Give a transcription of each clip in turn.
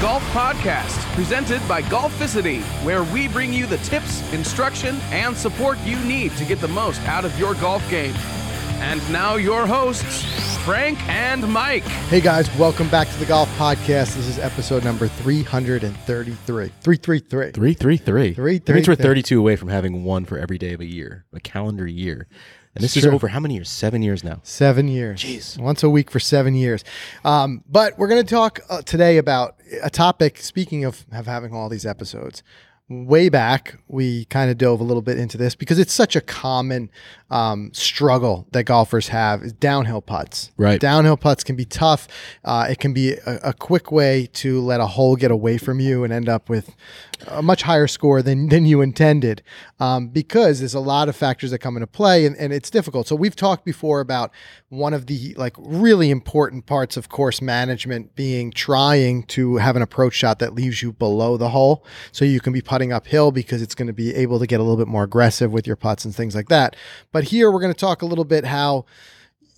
Golf Podcast, presented by Golficity, where we bring you the tips, instruction, and support you need to get the most out of your golf game. And now, your hosts, Frank and Mike. Hey guys, welcome back to the Golf Podcast. This is episode number 333. 333. Three, three, three. Three, That means we're 32 away from having one for every day of a year, a calendar year. And this It's is true. over how many years? Seven years now. Seven years. Jeez. Once a week for seven years. Um, but we're going to talk uh, today about a topic, speaking of, of having all these episodes. Way back, we kind of dove a little bit into this because it's such a common um, struggle that golfers have is downhill putts. Right. Downhill putts can be tough. Uh, it can be a, a quick way to let a hole get away from you and end up with a much higher score than, than you intended um, because there's a lot of factors that come into play and, and it's difficult. So we've talked before about one of the like really important parts of course management being trying to have an approach shot that leaves you below the hole so you can be putting uphill because it's going to be able to get a little bit more aggressive with your putts and things like that. But here we're going to talk a little bit how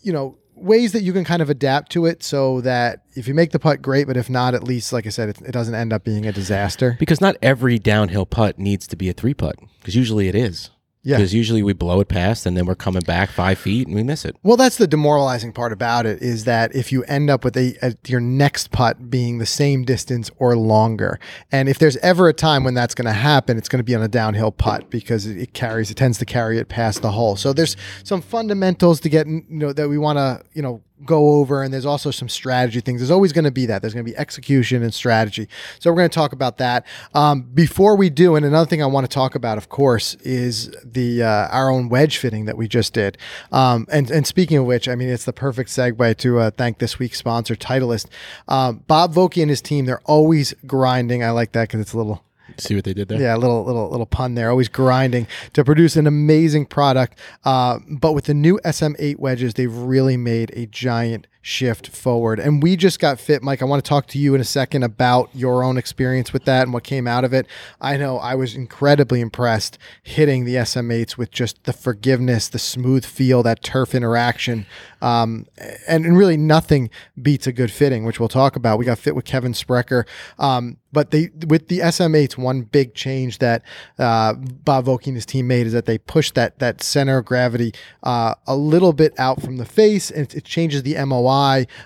you know ways that you can kind of adapt to it so that if you make the putt great but if not at least like i said it, it doesn't end up being a disaster Because not every downhill putt needs to be a three putt, because usually it is. Yeah. Because usually we blow it past and then we're coming back five feet and we miss it. well that's the demoralizing part about it is that if you end up with a, a your next putt being the same distance or longer and if there's ever a time when that's going to happen it's going to be on a downhill putt because it, it carries it tends to carry it past the hole so there's some fundamentals to get you know that we want to you know go over and there's also some strategy things. There's always going to be that. There's going to be execution and strategy. So we're going to talk about that. Um, before we do and another thing i want to talk about of course is the uh, our own wedge fitting that we just did. Um, and and speaking of which i mean it's the perfect segue to uh, thank this week's sponsor titleist. Um, bob Vokey and his team they're always grinding. I like that because it's a little See what they did there? yeah, a little little little pun there. Always grinding to produce an amazing product. Uh, but with the new SM8 wedges, they've really made a giant shift forward. And we just got fit, Mike. I want to talk to you in a second about your own experience with that and what came out of it. I know I was incredibly impressed hitting the SM8s with just the forgiveness, the smooth feel, that turf interaction, um, and, and really nothing beats a good fitting, which we'll talk about. We got fit with Kevin Sprecher. Um, but they with the SM8s, one big change that uh, Bob Vokey and his team made is that they pushed that that center of gravity uh, a little bit out from the face, and it changes the MOI.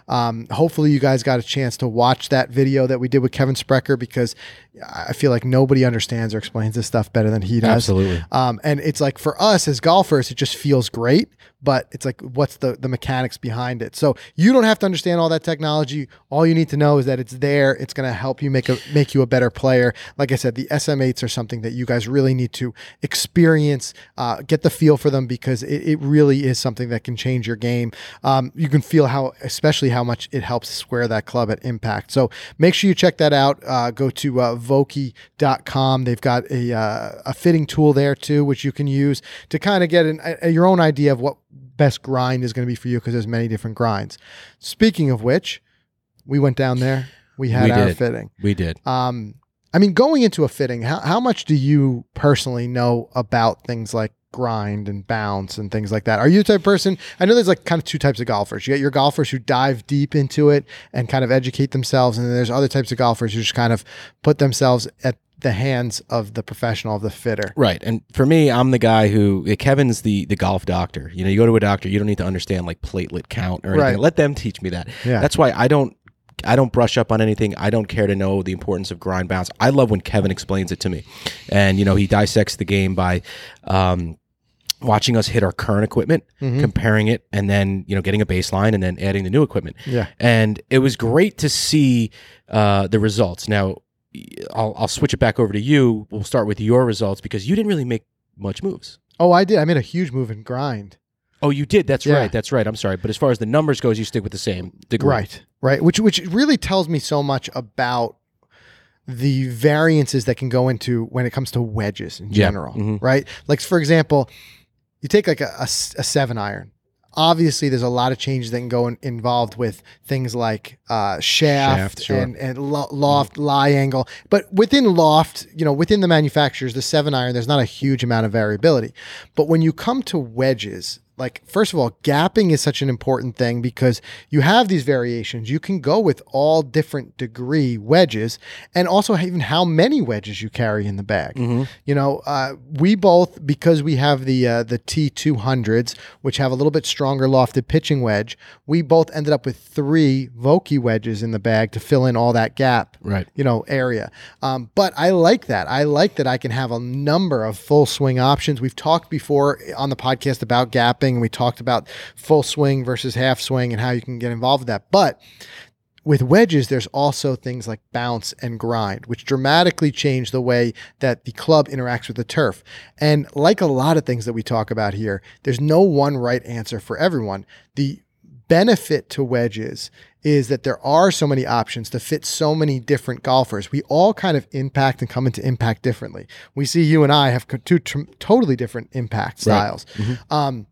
Um, hopefully, you guys got a chance to watch that video that we did with Kevin Sprecher because I feel like nobody understands or explains this stuff better than he does. Absolutely. Um, and it's like for us as golfers, it just feels great, but it's like what's the the mechanics behind it. So you don't have to understand all that technology. All you need to know is that it's there. It's going to help you make a make you a better player. Like I said, the SM8s are something that you guys really need to experience, uh, get the feel for them because it, it really is something that can change your game. Um, you can feel how, especially how much it helps square that club at impact. So make sure you check that out. Uh, go to uh, Vokey.com. They've got a, uh, a fitting tool there too, which you can use to kind of get an, a, your own idea of what best grind is going to be for you because there's many different grinds. Speaking of which, we went down there. We had We our did. fitting. We did. Um, I mean, going into a fitting, how, how much do you personally know about things like grind and bounce and things like that? Are you the type of person? I know there's like kind of two types of golfers. You got your golfers who dive deep into it and kind of educate themselves, and then there's other types of golfers who just kind of put themselves at the hands of the professional, of the fitter. Right. And for me, I'm the guy who Kevin's the the golf doctor. You know, you go to a doctor, you don't need to understand like platelet count or anything. Right. Let them teach me that. Yeah. That's why I don't I don't brush up on anything. I don't care to know the importance of grind bounce. I love when Kevin explains it to me. And you know, he dissects the game by um watching us hit our current equipment, Mhm. comparing it and then, you know, getting a baseline and then adding the new equipment. Yeah. And it was great to see uh, the results. Now, I'll, I'll switch it back over to you. We'll start with your results because you didn't really make much moves. Oh, I did. I made a huge move in grind. Oh, you did. That's Yeah. right. That's right. I'm sorry. But as far as the numbers goes, you stick with the same degree. Right, right. Which which really tells me so much about the variances that can go into when it comes to wedges in Yeah. general. Mhm. Right. Like for example, you take like a a seven iron. Obviously, there's a lot of changes that can go in, involved with things like uh, shaft, Shaft, sure. and, and lo- loft, lie angle. But within loft, you know, within the manufacturers, the seven iron, there's not a huge amount of variability. But when you come to wedges, like first of all, gapping is such an important thing because you have these variations. You can go with all different degree wedges, and also even how many wedges you carry in the bag. You know, uh, we both because we have the uh, the T two hundreds, which have a little bit stronger lofted pitching wedge. We both ended up with three Vokey wedges in the bag to fill in all that gap Right. you know area um, but i like that i like that i can have a number of full swing options we've talked before on the podcast about gapping and we talked about full swing versus half swing and how you can get involved with that but with wedges, there's also things like bounce and grind, which dramatically change the way that the club interacts with the turf. And like a lot of things that we talk about here, there's no one right answer for everyone. The benefit to wedges is that there are so many options to fit so many different golfers. We all kind of impact and come into impact differently. We see you and I have two totally different impact styles. Um,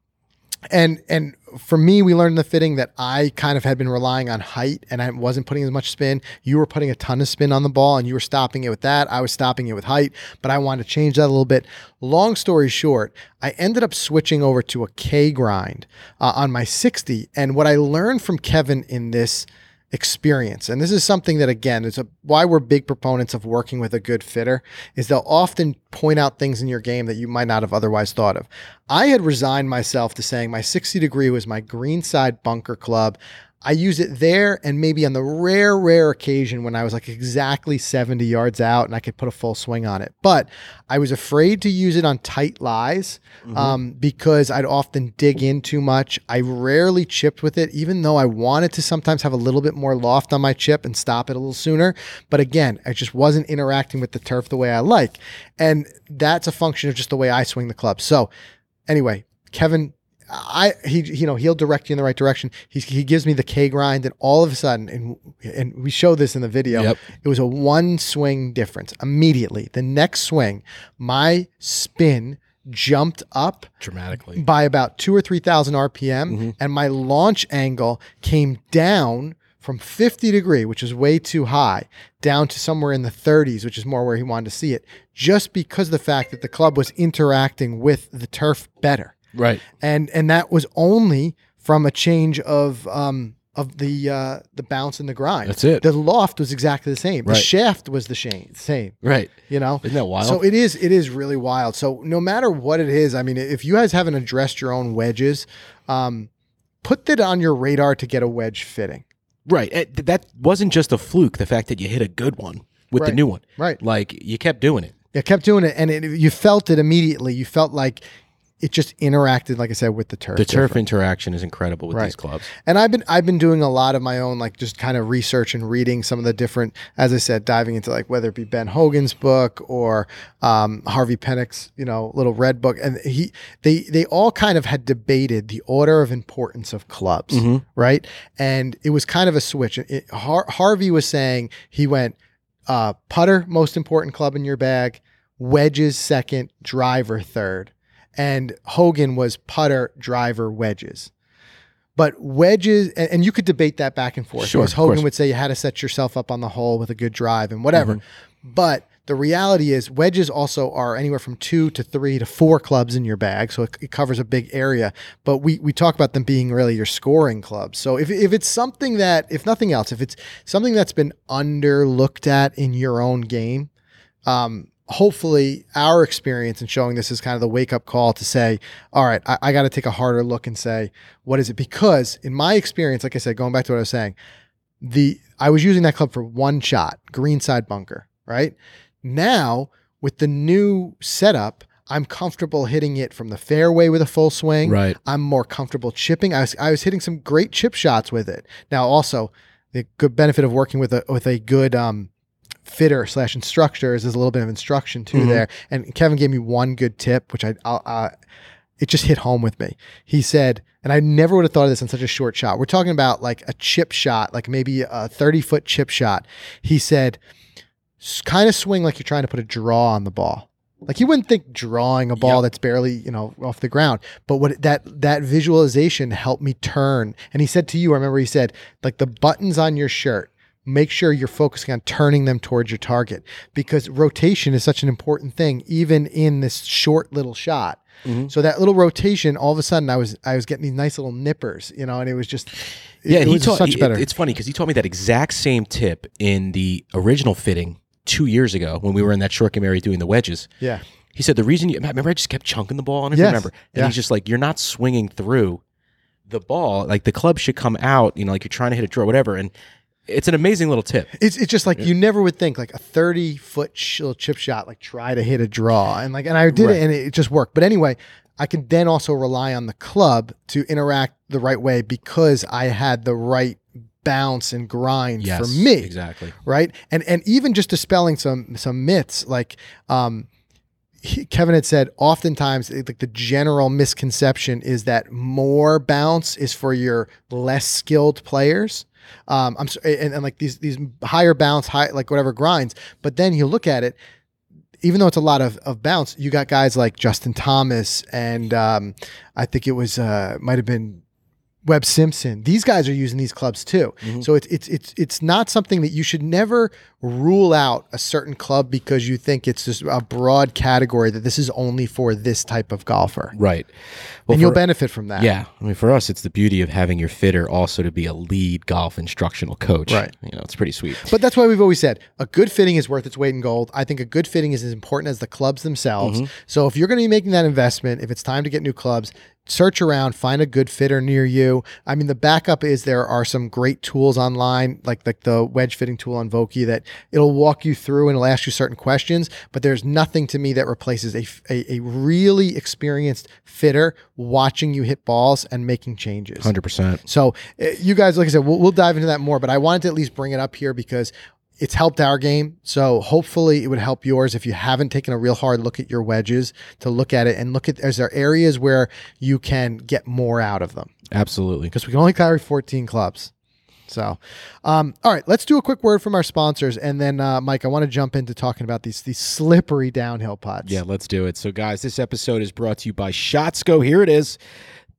and and for me, we learned in the fitting that I kind of had been relying on height and I wasn't putting as much spin. You were putting a ton of spin on the ball and you were stopping it with that. I was stopping it with height, but I wanted to change that a little bit. Long story short, I ended up switching over to a K grind uh, on my 60. And what I learned from Kevin in this experience. And this is something that again is a, why we're big proponents of working with a good fitter is they'll often point out things in your game that you might not have otherwise thought of. I had resigned myself to saying my 60 degree was my green side bunker club. I use it there and maybe on the rare, rare occasion when I was like exactly 70 yards out and I could put a full swing on it. But I was afraid to use it on tight lies um, because I'd often dig in too much. I rarely chipped with it, even though I wanted to sometimes have a little bit more loft on my chip and stop it a little sooner. But again, I just wasn't interacting with the turf the way I like. And that's a function of just the way I swing the club. So, anyway, Kevin I he you know he'll direct you in the right direction. He he gives me the K grind, and all of a sudden, and and we show this in the video. Yep. It was a one swing difference immediately. The next swing, my spin jumped up Dramatically. by about two or three thousand RPM, mm-hmm. and my launch angle came down from 50 degree, which is way too high, down to somewhere in the 30s, which is more where he wanted to see it, just because of the fact that the club was interacting with the turf better Right. and and that was only from a change of um of the uh the bounce and the grind. That's it. The loft was exactly the same. The shaft was the same. Same. Right. You know. Isn't that wild? So it is. It is really wild. So no matter what it is, I mean, if you guys haven't addressed your own wedges, um, put that on your radar to get a wedge fitting. Right. Eh, That wasn't just a fluke. The fact that you hit a good one with the new one. Right. Like you kept doing it. You kept doing it, and it, you felt it immediately. You felt like it just interacted, like I said, with the turf. The turf different. interaction is incredible with Right. these clubs. And I've been I've been doing a lot of my own like just kind of research and reading some of the different, as I said, diving into like whether it be Ben Hogan's book or um, Harvey Penick's you know little red book, and he they they all kind of had debated the order of importance of clubs, right? And it was kind of a switch. It, Har- Harvey was saying he went uh, putter most important club in your bag, wedges second, driver third, and Hogan was putter, driver, wedges. But wedges, and, and you could debate that back and forth. Sure, because Hogan would say you had to set yourself up on the hole with a good drive and whatever. Mm-hmm. But the reality is, wedges also are anywhere from two to three to four clubs in your bag, so it, it covers a big area. But we we talk about them being really your scoring clubs. So if if it's something that, if nothing else, if it's something that's been underlooked at in your own game, um, hopefully our experience in showing this is kind of the wake up call to say, all right, I, I got to take a harder look and say, what is it? Because in my experience, like I said, going back to what I was saying, the I was using that club for one shot, green side bunker, right? Now with the new setup, I'm comfortable hitting it from the fairway with a full swing. Right. I'm more comfortable chipping. I was I was hitting some great chip shots with it. Now also the good benefit of working with a with a good um fitter slash instructor is a little bit of instruction too Mhm. there. And Kevin gave me one good tip, which I I'll, uh, it just hit home with me. He said, and I never would have thought of this on such a short shot. We're talking about like a chip shot, like maybe a 30 foot chip shot. He said, kind of swing like you're trying to put a draw on the ball. Like you wouldn't think drawing a ball Yep. that's barely, you know, off the ground. But what that that visualization helped me turn. And he said to you, I remember he said, like the buttons on your shirt make sure you're focusing on turning them towards your target because rotation is such an important thing, even in this short little shot. Mm-hmm. So that little rotation, all of a sudden, I was I was getting these nice little nippers, you know, and it was just Yeah, it and he was taught. such it- better. It's funny because he taught me that exact same tip in the original fitting two years ago when we were in that shortcom area doing the wedges. yeah, He said the reason you remember I just kept chunking the ball. I don't Yes. remember, and Yeah. he's just like, you're not swinging through the ball. Like the club should come out. You know, like you're trying to hit a draw, whatever. And it's an amazing little tip. It's it's just like you never would think like a thirty foot sh- little chip shot like try to hit a draw and like and I did Right. it and it just worked. But anyway, I can then also rely on the club to interact the right way because I had the right bounce and grind Yes, for me. exactly. Right. And and even just dispelling some some myths like um he, Kevin had said oftentimes it- like the general misconception is that more bounce is for your less skilled players. Um, I'm sorry, and, and like these these higher bounce, high like whatever grinds. But then you look at it, even though it's a lot of, of bounce, you got guys like Justin Thomas and um, I think it was uh, might have been Webb Simpson. These guys are using these clubs too. So it's it's it's it's not something that you should never rule out a certain club because you think it's just a broad category that this is only for this type of golfer. Right. Well, and you'll benefit from that. Yeah, I mean, for us, it's the beauty of having your fitter also to be a lead golf instructional coach. Right. You know, it's pretty sweet. But that's why we've always said a good fitting is worth its weight in gold. I think a good fitting is as important as the clubs themselves. Mm-hmm. So if you're going to be making that investment, if it's time to get new clubs, search around, find a good fitter near you. I mean, the backup is there are some great tools online, like like the wedge fitting tool on Vokey, that it'll walk you through and it'll ask you certain questions. But there's nothing to me that replaces a, a, a really experienced fitter watching you hit balls and making changes. Hundred percent. So uh, you guys, like I said, we'll, we'll dive into that more. But I wanted to at least bring it up here because it's helped our game. So hopefully it would help yours if you haven't taken a real hard look at your wedges to look at it and look at is there areas where you can get more out of them Absolutely. because we can only carry 14 clubs. So, um, all right, let's do a quick word from our sponsors, and then uh, Mike, I want to jump into talking about these these slippery downhill putts. Yeah, let's do it. So, guys, this episode is brought to you by Shotscope. Here it is.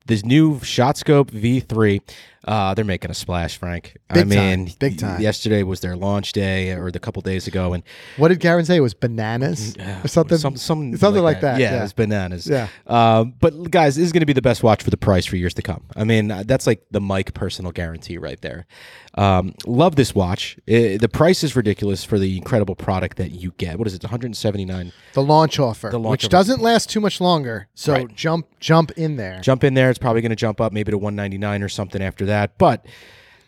This new Shotscope V3. Uh, they're making a splash, Frank. I mean, time. Big time. Yesterday was their launch day, or the couple days ago, and What did Garen say? It was bananas or something? Some, some, something like that. Yeah, yeah. it's bananas. Yeah. Um, but guys, this is going to be the best watch for the price for years to come. I mean, that's like the Mike personal guarantee right there. Um, love this watch. Uh, the price is ridiculous for the incredible product that you get. What is it? 179. the launch offer, The launch which offer. doesn't last too much longer. So Right. jump jump in there. Jump in there. It's probably going to jump up maybe to 199 or something after that. But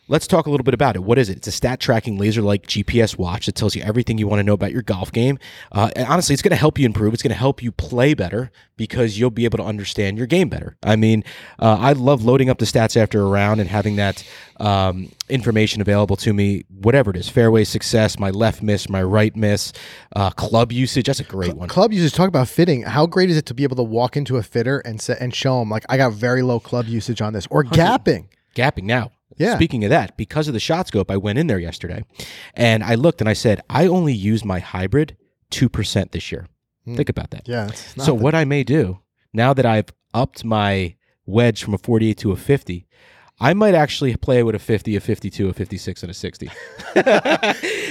let's talk a little bit about it. What is it? It's a stat tracking laser like GPS watch that tells you everything you want to know about your golf game. Uh, and honestly, it's going to help you improve. It's going to help you play better because you'll be able to understand your game better. I mean, uh, I love loading up the stats after a round and having that um, information available to me, whatever it is fairway success, my left miss, my right miss, uh, club usage. That's a great one. Club usage, talk about fitting. How great is it to be able to walk into a fitter and say, and show them like I got very low club usage on this or gapping. gapping now. Yeah. Speaking of that, because of the shot scope, I went in there yesterday and I looked and I said, I only use my hybrid 2% this year. Think about that. Yeah. So, what I may do now that I've upped my wedge from a 48 to a 50, I might actually play with a 50, a 52, a 56, and a 60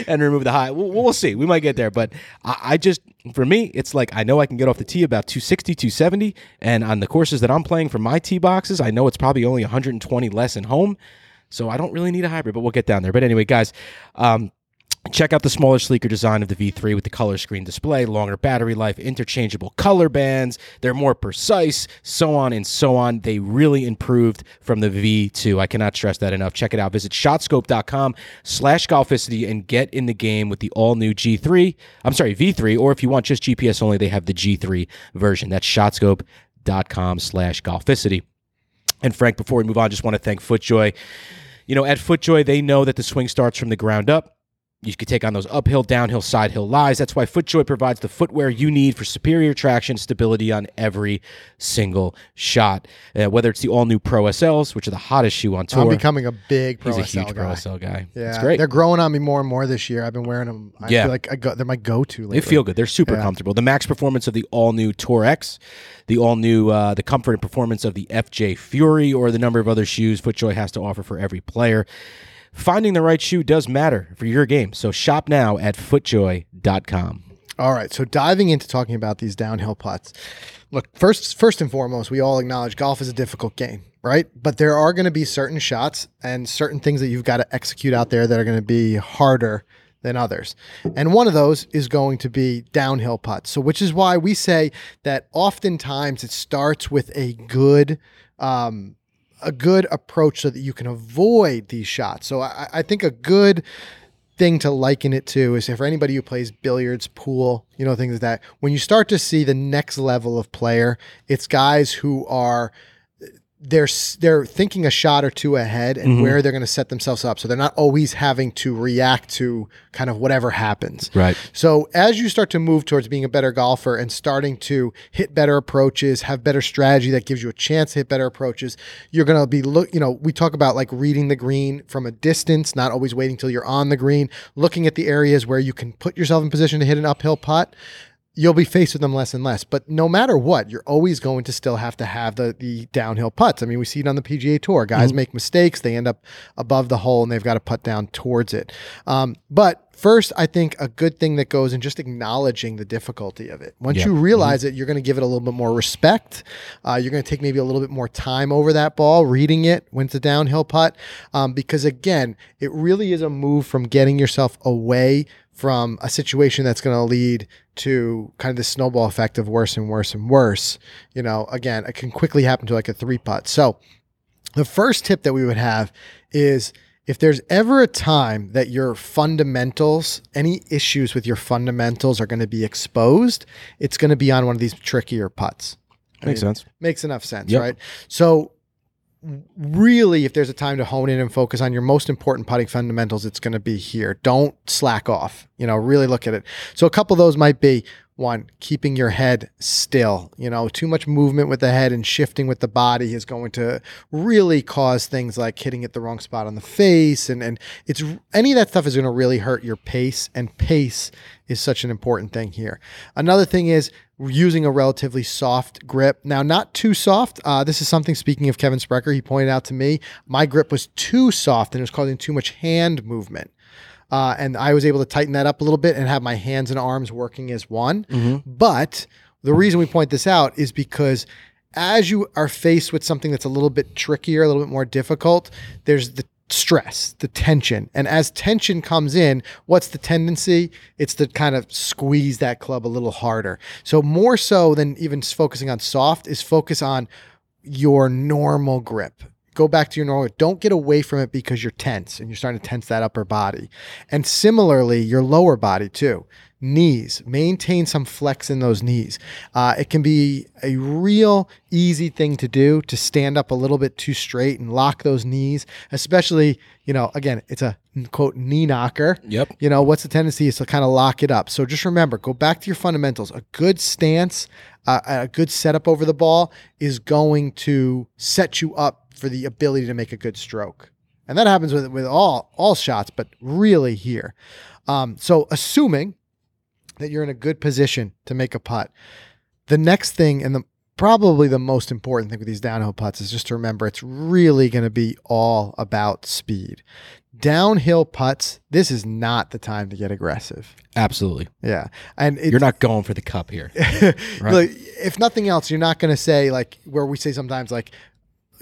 and remove the high. We'll, we'll see. We might get there. But I, I just, for me, it's like I know I can get off the tee about 260, 270. And on the courses that I'm playing for my tee boxes, I know it's probably only 120 less in home. So I don't really need a hybrid, but we'll get down there. But anyway, guys, um, Check out the smaller, sleeker design of the V3 with the color screen display, longer battery life, interchangeable color bands. They're more precise, so on and so on. They really improved from the V2. I cannot stress that enough. Check it out. Visit shotscope.com slash golficity and get in the game with the all new G3. I'm sorry, V3, or if you want just GPS only, they have the G3 version. That's shotscope.com slash golficity. And Frank, before we move on, just want to thank FootJoy. You know, at FootJoy, they know that the swing starts from the ground up. You can take on those uphill, downhill, side hill lies. That's why FootJoy provides the footwear you need for superior traction, stability on every single shot. Uh, whether it's the all new Pro SLs, which are the hottest shoe on tour. I'm becoming a big Pro He's a SL huge guy. Pro SL guy. Yeah, it's great. They're growing on me more and more this year. I've been wearing them. I Yeah. feel like I go, they're my go-to. Lately. They feel good. They're super Yeah. comfortable. The max performance of the all new Tour X, the all new uh, the comfort and performance of the FJ Fury, or the number of other shoes FootJoy has to offer for every player. Finding the right shoe does matter for your game. So shop now at footjoy.com. All right, so diving into talking about these downhill putts. Look, first first and foremost, we all acknowledge golf is a difficult game, right? But there are going to be certain shots and certain things that you've got to execute out there that are going to be harder than others. And one of those is going to be downhill putts. So which is why we say that oftentimes it starts with a good um, a good approach so that you can avoid these shots. So I, I think a good thing to liken it to is for anybody who plays billiards, pool, you know, things like that. When you start to see the next level of player, it's guys who are they're they're thinking a shot or two ahead and Mhm. where they're going to set themselves up. So they're not always having to react to kind of whatever happens. Right. So as you start to move towards being a better golfer and starting to hit better approaches, have better strategy that gives you a chance to hit better approaches, you're going to be look, you know, we talk about like reading the green from a distance, not always waiting till you're on the green, looking at the areas where you can put yourself in position to hit an uphill putt. You'll be faced with them less and less, but no matter what, you're always going to still have to have the the downhill putts. I mean, we see it on the PGA Tour. Guys make mistakes; they end up above the hole, and they've got to putt down towards it. Um, but first, I think a good thing that goes in just acknowledging the difficulty of it. Once Yeah. you realize it, you're going to give it a little bit more respect. Uh, you're going to take maybe a little bit more time over that ball, reading it when it's a downhill putt, um, because again, it really is a move from getting yourself away from a situation that's going to lead to kind of the snowball effect of worse and worse and worse. You know, again, it can quickly happen to like a three putt. So, the first tip that we would have is if there's ever a time that your fundamentals, any issues with your fundamentals are going to be exposed, it's going to be on one of these trickier putts. I Makes mean, sense. Makes enough sense, Yep. right? So, really, if there's a time to hone in and focus on your most important putting fundamentals, it's going to be here. Don't slack off. You know, really look at it. So, a couple of those might be one, keeping your head still. You know, too much movement with the head and shifting with the body is going to really cause things like hitting at the wrong spot on the face. And, and it's any of that stuff is going to really hurt your pace. And pace is such an important thing here. Another thing is using a relatively soft grip. Now, not too soft. Uh, this is something, speaking of Kevin Sprecher, he pointed out to me, my grip was too soft and it was causing too much hand movement. Uh, and I was able to tighten that up a little bit and have my hands and arms working as one. But the reason we point this out is because as you are faced with something that's a little bit trickier, a little bit more difficult, there's the stress, the tension. And as tension comes in, what's the tendency? It's to kind of squeeze that club a little harder. So, more so than even focusing on soft, is focus on your normal grip. Go back to your normal. Don't get away from it because you're tense and you're starting to tense that upper body. And similarly, your lower body too. Knees, maintain some flex in those knees. Uh, it can be a real easy thing to do to stand up a little bit too straight and lock those knees, especially, you know, again, it's a quote knee knocker. Yep. You know, what's the tendency is to kind of lock it up. So just remember, go back to your fundamentals. A good stance, uh, a good setup over the ball is going to set you up for the ability to make a good stroke. And that happens with with all all shots, but really here. Um, so assuming that you're in a good position to make a putt, the next thing and the probably the most important thing with these downhill putts is just to remember it's really going to be all about speed. Downhill putts, this is not the time to get aggressive. Absolutely. Yeah. And it's, You're not going for the cup here. Look, if nothing else, you're not going to say like where we say sometimes like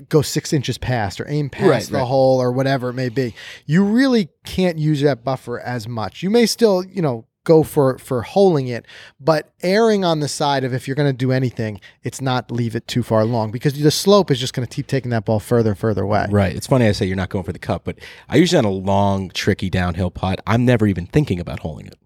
go six inches past or aim past Right, the right. hole or whatever it may be. You really can't use that buffer as much. You may still, you know, go for for holing it, but erring on the side of if you're going to do anything, it's not leave it too far long because the slope is just going to keep taking that ball further and further away. Right. It's funny I say you're not going for the cup, but I usually on a long, tricky downhill putt, I'm never even thinking about holding it.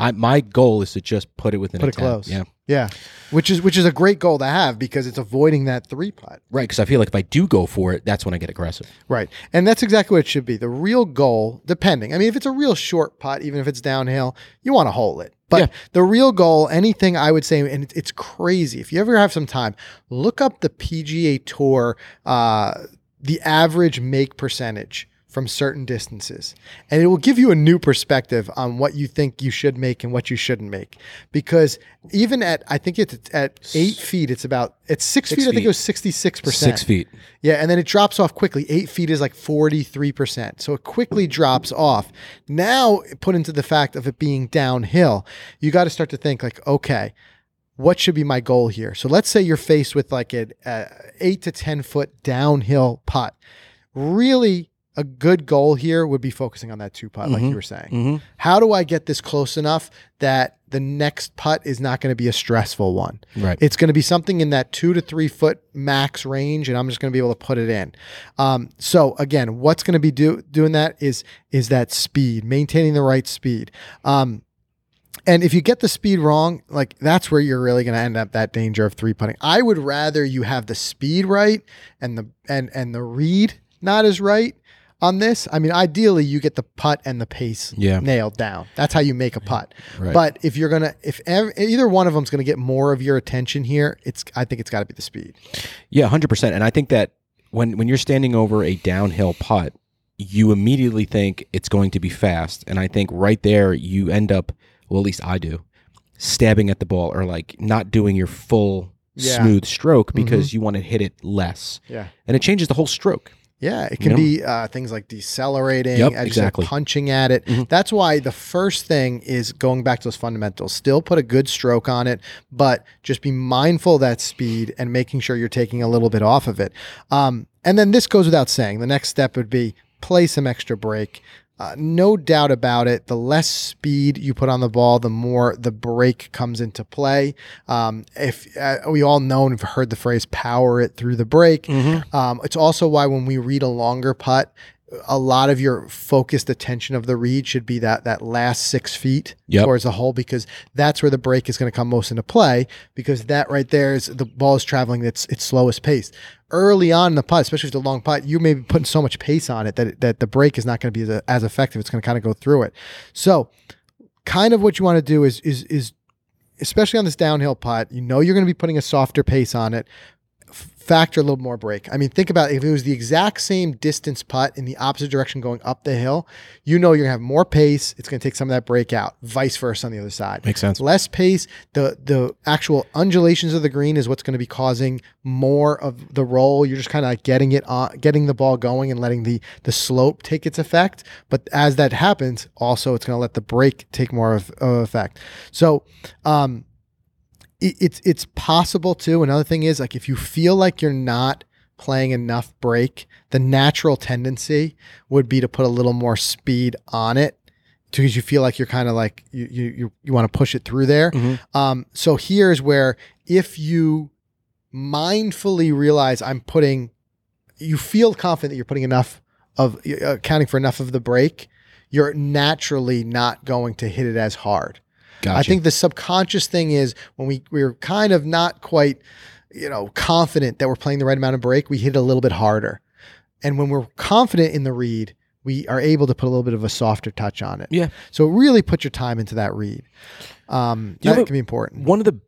I my goal is to just put it within Put a it 10. close. Yeah. Yeah. Which is which is a great goal to have because it's avoiding that three putt. Right. Because I feel like if I do go for it, that's when I get aggressive. Right. And that's exactly what it should be. The real goal, depending. I mean, if it's a real short putt, even if it's downhill, you want to hole it. But Yeah. the real goal, anything I would say, and it's crazy. If you ever have some time, look up the PGA Tour, uh, the average make percentage from certain distances. And it will give you a new perspective on what you think you should make and what you shouldn't make. Because even at, I think it's at eight feet, it's about, at six, feet, I think it was 66%. Six feet. Yeah, and then it drops off quickly. Eight feet is like 43%. So it quickly drops off. Now, put into the fact of it being downhill, you got to start to think like, okay, what should be my goal here? So let's say you're faced with like an eight to 10 foot downhill putt. Really, a good goal here would be focusing on that two putt, like you were saying. Mm-hmm. How do I get this close enough that the next putt is not going to be a stressful one? Right. It's going to be something in that two to three foot max range, and I'm just going to be able to put it in. Um, so again, what's going to be do, doing that is is that speed, maintaining the right speed. Um, and if you get the speed wrong, like that's where you're really going to end up that danger of three putting. I would rather you have the speed right and the and and the read not as right on this. I mean, ideally you get the putt and the pace Yeah. nailed down. That's how you make a putt. Right. But if you're gonna, if ev- either one of them's gonna get more of your attention here, it's I think it's got to be the speed. Yeah, hundred percent. And I think that when when you're standing over a downhill putt, you immediately think it's going to be fast, and I think right there you end up, well, at least I do, stabbing at the ball or like not doing your full Yeah. Mm-hmm. smooth stroke because you want to hit it less, Yeah. and it changes the whole stroke. Yeah, it can know? be uh, things like decelerating, Yep, you exactly. punching at it. Mhm. That's why the first thing is going back to those fundamentals. Still put a good stroke on it, but just be mindful of that speed and making sure you're taking a little bit off of it. Um, and then this goes without saying. The next step would be play some extra break. Uh, no doubt about it. The less speed you put on the ball, the more the break comes into play. Um, if uh, we all know and have heard the phrase "power it through the break," um, it's also why when we read a longer putt, a lot of your focused attention of the read should be that that last six feet Yep. towards the hole because that's where the break is going to come most into play because that right there is the ball is traveling its its slowest pace. Early on in the putt, especially if it's a long putt, you may be putting so much pace on it that that the break is not going to be as, as effective. It's going to kind of go through it. So, kind of what you want to do is is is especially on this downhill putt, you know you're going to be putting a softer pace on it. Factor a little more break. I mean, think about if it was the exact same distance putt in the opposite direction going up the hill, you know you're gonna have more pace. It's gonna take some of that break out. Vice versa on the other side. Makes sense. Less pace. The the actual undulations of the green is what's going to be causing more of the roll. You're just kind of like getting it on, getting the ball going, and letting the the slope take its effect. But as that happens, also it's going to let the break take more of, of effect. So, um, it, it's it's possible too. Another thing is like if you feel like you're not playing enough break, the natural tendency would be to put a little more speed on it because you feel like you're kind of like you you you, you want to push it through there. Mhm. Um, so here's where if you mindfully realize I'm putting, you feel confident that you're putting enough of uh, accounting for enough of the break, you're naturally not going to hit it as hard. Gotcha. I think the subconscious thing is when we we're kind of not quite, you know, confident that we're playing the right amount of break, we hit it a little bit harder. And when we're confident in the read, we are able to put a little bit of a softer touch on it. Yeah. So really put your time into that read. Um, know that what- can be important. one of the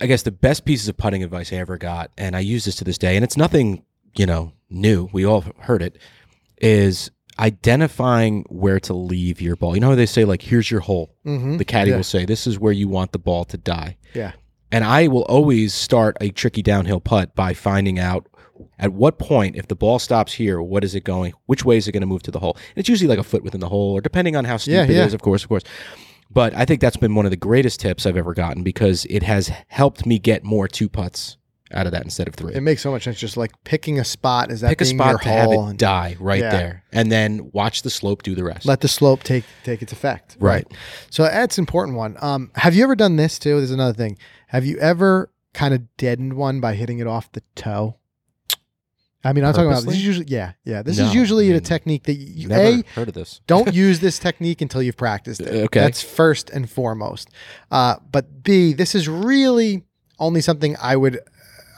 i guess the best pieces of putting advice i ever got and i use this to this day and it's nothing you know new we all heard it is identifying where to leave your ball you know how they say like here's your hole Mhm. the caddy Yeah. will say this is where you want the ball to die Yeah. and i will always start a tricky downhill putt by finding out at what point if the ball stops here what is it going which way is it going to move to the hole and it's usually like a foot within the hole or depending on how steep Yeah, it is, yeah. of course of course but I think that's been one of the greatest tips I've ever gotten because it has helped me get more two putts out of that instead of three. It makes so much sense. Just like picking a spot is that Pick a spot to have it die right Yeah. there, and then watch the slope do the rest. let the slope take take its effect. Right. So that's an important one. Um, have you ever done this too? There's another thing. Have you ever kind of deadened one by hitting it off the toe? I mean, I'm talking about this is usually yeah, yeah. This No, is usually I a mean, technique that you a heard of this. don't use this technique until you've practiced it. Okay. That's first and foremost. Uh, but B, this is really only something I would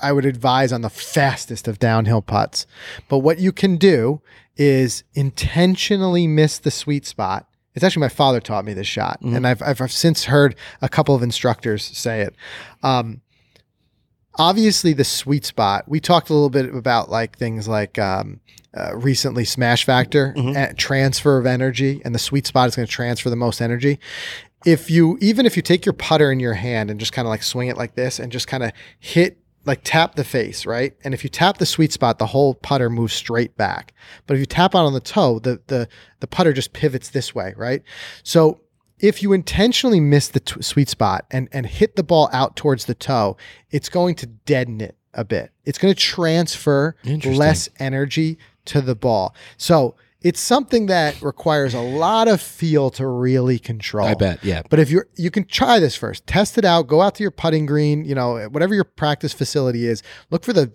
I would advise on the fastest of downhill putts. But what you can do is intentionally miss the sweet spot. It's actually my father taught me this shot, and I've, I've I've since heard a couple of instructors say it. Um, obviously the sweet spot. We talked a little bit about like things like um, uh, recently smash factor, and transfer of energy, and the sweet spot is going to transfer the most energy. If you even if you take your putter in your hand and just kind of like swing it like this and just kind of hit like tap the face, right? And if you tap the sweet spot, the whole putter moves straight back. But if you tap out on the toe, the the the putter just pivots this way, right? So if you intentionally miss the t- sweet spot and and hit the ball out towards the toe, it's going to deaden it a bit. It's going to transfer less energy to the ball. So it's something that requires a lot of feel to really control. I bet. Yeah. But if you're, you can try this first. Test it out. Go out to your putting green. You know, whatever your practice facility is. Look for the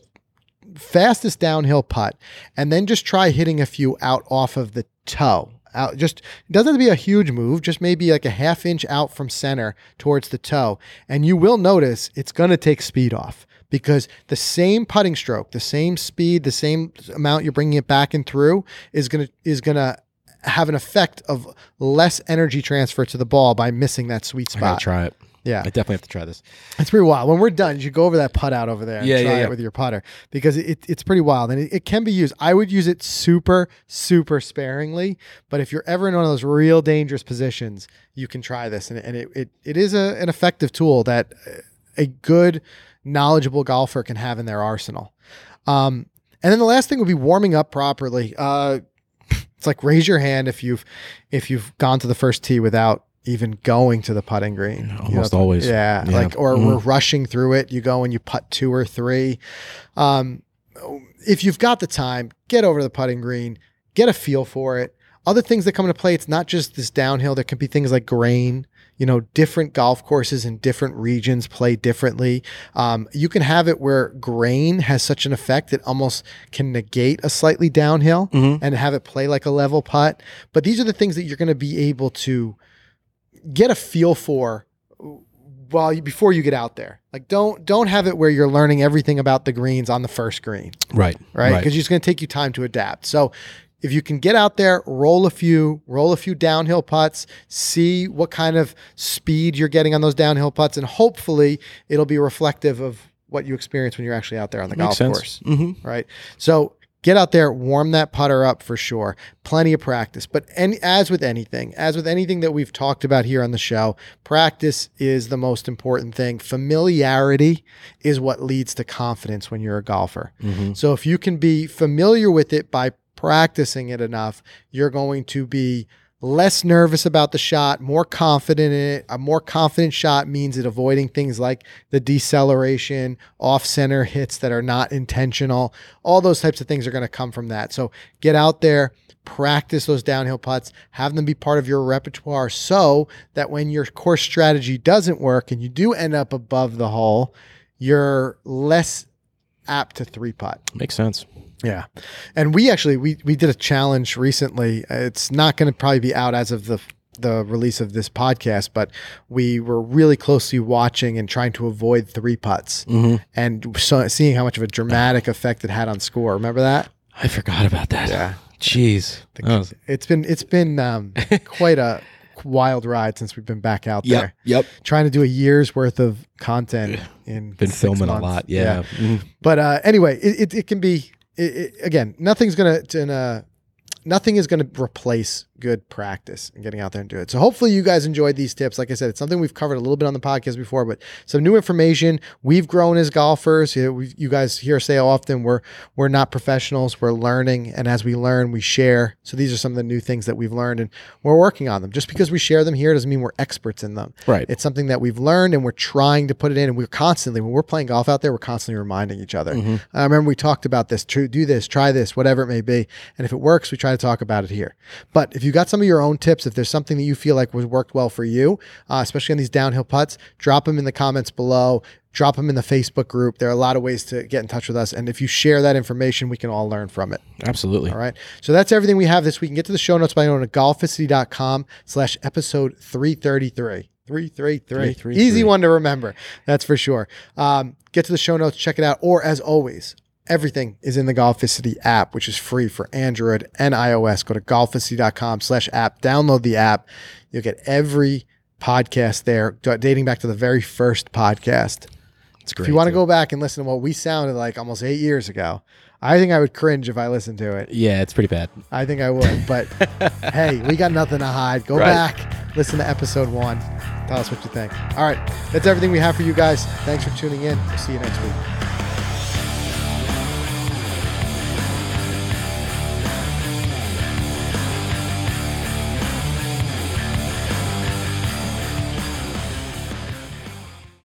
fastest downhill putt, and then just try hitting a few out off of the toe. Out, just it doesn't have to be a huge move. Just maybe like a half inch out from center towards the toe, and you will notice it's going to take speed off because the same putting stroke, the same speed, the same amount you're bringing it back and through is gonna is gonna have an effect of less energy transfer to the ball by missing that sweet I gotta spot. try it. Yeah, I definitely have to try this. it's pretty wild. When we're done, you should go over that putt out over there and Yeah, try yeah, yeah. it with your putter because it, it's pretty wild and it, it can be used. I would use it super, super sparingly, but if you're ever in one of those real dangerous positions, you can try this and, and it, it, it is a, an effective tool that uh, a good, knowledgeable golfer can have in their arsenal. Um, and then the last thing would be warming up properly. Uh, it's like raise your hand if you've if you've gone to the first tee without even going to the putting green. You almost know, always. Yeah, Yeah. like or Mhm. we're rushing through it. You go and you putt two or three. Um, if you've got the time, get over to the putting green, get a feel for it. Other things that come into play, it's not just this downhill. There can be things like grain. You know, different golf courses in different regions play differently. Um, you can have it where grain has such an effect it almost can negate a slightly downhill and have it play like a level putt. But these are the things that you're going to be able to get a feel for while you, before you get out there. Like don't don't have it where you're learning everything about the greens on the first green, Right. right? Because it's going to take you time to adapt. So if you can get out there, roll a few, roll a few downhill putts, see what kind of speed you're getting on those downhill putts, and hopefully it'll be reflective of what you experience when you're actually out there on the golf sense. course Mm-hmm. right? So get out there, warm that putter up for sure. Plenty of practice. But any, as with anything, as with anything that we've talked about here on the show, practice is the most important thing. Familiarity is what leads to confidence when you're a golfer. So if you can be familiar with it by practicing it enough, you're going to be less nervous about the shot, more confident in it. A more confident shot means it avoiding things like the deceleration, off center hits that are not intentional. All those types of things are going to come from that. So get out there, practice those downhill putts, have them be part of your repertoire so that when your course strategy doesn't work and you do end up above the hole, you're less apt to three putt. Makes sense. Yeah, and we actually we we did a challenge recently. It's not going to probably be out as of the the release of this podcast, but we were really closely watching and trying to avoid three putts, and so, seeing how much of a dramatic effect it had on score. Remember that? I forgot about that. Yeah. Jeez. That was- It's been it's been um, quite a wild ride since we've been back out Yep. there Yep. trying to do a year's worth of content in Been six filming a lot. Yeah. Mhm. But uh, anyway, it, it, it can be it, again. Nothing's gonna to, nothing is gonna replace good practice and getting out there and do it. So hopefully you guys enjoyed these tips. Like I said, it's something we've covered a little bit on the podcast before, but some new information. We've grown as golfers. You, know, we, you guys hear us say often we're we're not professionals. We're learning, and as we learn, we share. So these are some of the new things that we've learned, and we're working on them. Just because we share them here doesn't mean we're experts in them. Right. It's something that we've learned and we're trying to put it in. And we're constantly, when we're playing golf out there, we're constantly reminding each other. Mm-hmm. I remember we talked about this, do this, try this, whatever it may be. And if it works, we try to talk about it here. But if you got some of your own tips, if there's something that you feel like was worked well for you, uh, especially on these downhill putts, drop them in the comments below. Drop them in the Facebook group. There are a lot of ways to get in touch with us. And if you share that information, we can all learn from it. Absolutely. All right. So that's everything we have this week. You can get to the show notes by going to golficity.com slash episode 333. 333. 333. Easy one to remember. That's for sure. Um, get to the show notes, check it out. Or as always, everything is in the Golficity app, which is free for Android and iOS. Go to golficity.com slash app. Download the app. You'll get every podcast there, dating back to the very first podcast. It's great. if you want to go back and listen to what we sounded like almost eight years ago, I think I would cringe if I listened to it. Yeah, it's pretty bad. I think I would. But hey, we got nothing to hide. Go Right. back, listen to episode one. Tell us what you think. All right. That's everything we have for you guys. Thanks for tuning in. We'll see you next week.